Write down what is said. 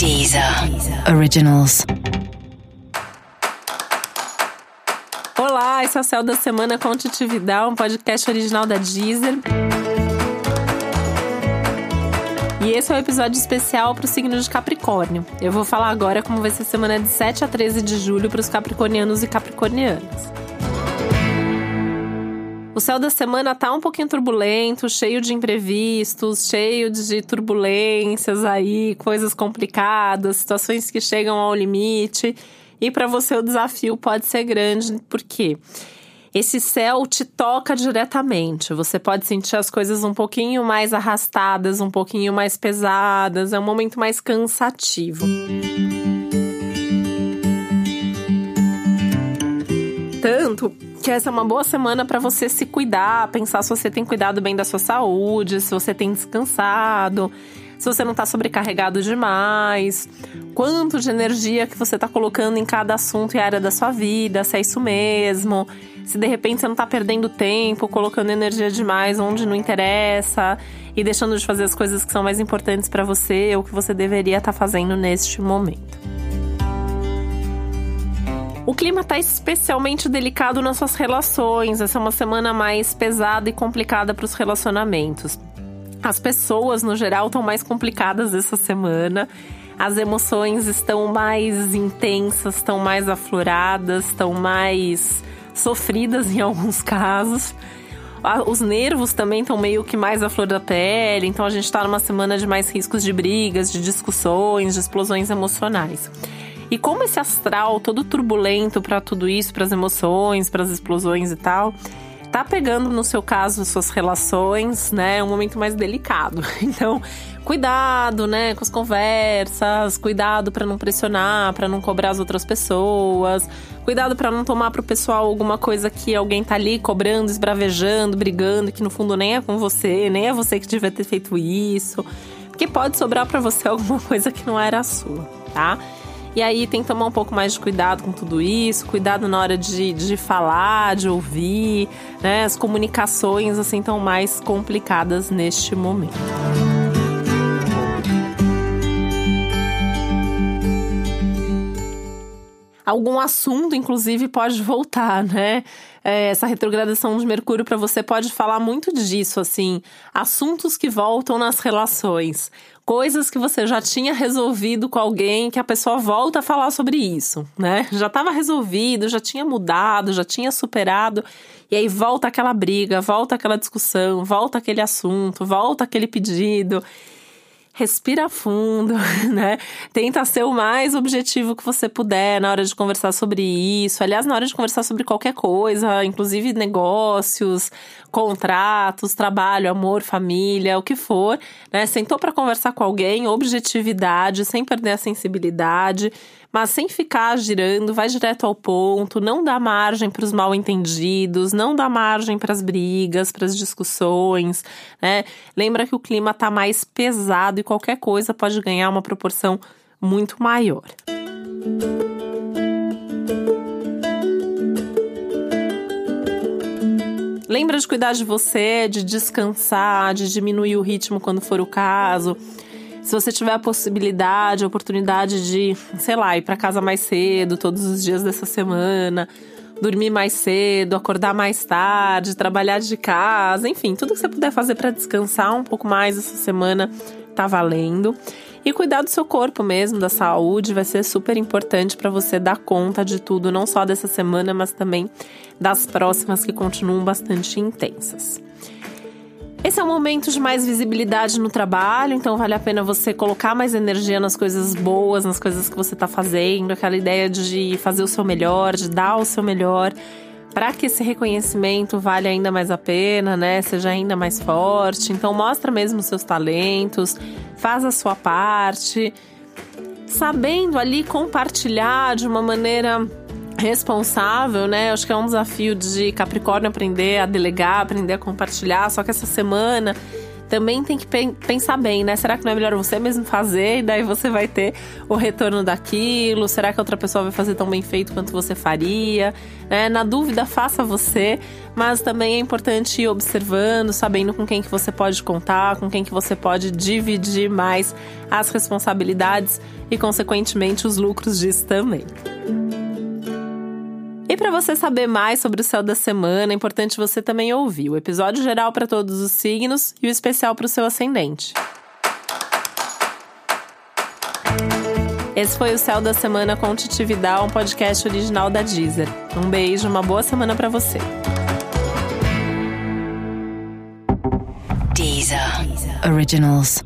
Deezer Originals. Olá, esse é o Céu da Semana com um podcast original da Deezer. E esse é o um episódio especial para o signo de Capricórnio. Eu vou falar agora como vai ser a semana de 7 a 13 de julho para os capricornianos e capricornianas. O céu da semana tá um pouquinho turbulento, cheio de imprevistos, cheio de turbulências aí, coisas complicadas, situações que chegam ao limite. E para você o desafio pode ser grande, porque esse céu te toca diretamente. Você pode sentir as coisas um pouquinho mais arrastadas, um pouquinho mais pesadas, é um momento mais cansativo. Tanto que essa é uma boa semana para você se cuidar, pensar se você tem cuidado bem da sua saúde, se você tem descansado, se você não está sobrecarregado demais, quanto de energia que você está colocando em cada assunto e área da sua vida, se é isso mesmo, se de repente você não está perdendo tempo, colocando energia demais onde não interessa e deixando de fazer as coisas que são mais importantes para você ou que você deveria estar tá fazendo neste momento. O clima está especialmente delicado nas suas relações. Essa é uma semana mais pesada e complicada para os relacionamentos. As pessoas, no geral, estão mais complicadas essa semana. As emoções estão mais intensas, estão mais afloradas, estão mais sofridas em alguns casos. Os nervos também estão meio que mais à flor da pele, então a gente está numa semana de mais riscos de brigas, de discussões, de explosões emocionais. E como esse astral todo turbulento para tudo isso, para as emoções, para as explosões e tal, tá pegando no seu caso suas relações, né? É um momento mais delicado. Então, cuidado, né, com as conversas, cuidado para não pressionar, para não cobrar as outras pessoas, cuidado para não tomar pro pessoal alguma coisa que alguém tá ali cobrando, esbravejando, brigando, que no fundo nem é com você, nem é você que devia ter feito isso, porque pode sobrar para você alguma coisa que não era sua, tá? E aí tem que tomar um pouco mais de cuidado com tudo isso, cuidado na hora de, de falar, de ouvir, né? As comunicações assim estão mais complicadas neste momento. Algum assunto, inclusive, pode voltar, né? É, essa retrogradação de Mercúrio para você pode falar muito disso, assim, assuntos que voltam nas relações coisas que você já tinha resolvido com alguém, que a pessoa volta a falar sobre isso, né? Já estava resolvido, já tinha mudado, já tinha superado, e aí volta aquela briga, volta aquela discussão, volta aquele assunto, volta aquele pedido respira fundo, né? Tenta ser o mais objetivo que você puder na hora de conversar sobre isso. Aliás, na hora de conversar sobre qualquer coisa, inclusive negócios, contratos, trabalho, amor, família, o que for, né? Sentou para conversar com alguém, objetividade, sem perder a sensibilidade mas sem ficar girando, vai direto ao ponto, não dá margem para os mal entendidos, não dá margem para as brigas, para as discussões, né? Lembra que o clima está mais pesado e qualquer coisa pode ganhar uma proporção muito maior. Lembra de cuidar de você, de descansar, de diminuir o ritmo quando for o caso. Se você tiver a possibilidade, a oportunidade de, sei lá, ir para casa mais cedo todos os dias dessa semana, dormir mais cedo, acordar mais tarde, trabalhar de casa, enfim, tudo que você puder fazer para descansar um pouco mais essa semana tá valendo. E cuidar do seu corpo mesmo, da saúde, vai ser super importante para você dar conta de tudo, não só dessa semana, mas também das próximas que continuam bastante intensas. Esse é um momento de mais visibilidade no trabalho, então vale a pena você colocar mais energia nas coisas boas, nas coisas que você está fazendo, aquela ideia de fazer o seu melhor, de dar o seu melhor, para que esse reconhecimento valha ainda mais a pena, né? Seja ainda mais forte. Então mostra mesmo seus talentos, faz a sua parte, sabendo ali compartilhar de uma maneira responsável, né? Acho que é um desafio de Capricórnio aprender a delegar, aprender a compartilhar. Só que essa semana também tem que pensar bem, né? Será que não é melhor você mesmo fazer e daí você vai ter o retorno daquilo? Será que outra pessoa vai fazer tão bem feito quanto você faria? Né? Na dúvida, faça você, mas também é importante ir observando, sabendo com quem que você pode contar, com quem que você pode dividir mais as responsabilidades e, consequentemente, os lucros disso também. Para você saber mais sobre o céu da semana, é importante você também ouvir o episódio geral para todos os signos e o especial para o seu ascendente. Esse foi o Céu da Semana com Titividade, um podcast original da Deezer. Um beijo, uma boa semana para você. Deezer. Deezer. Originals.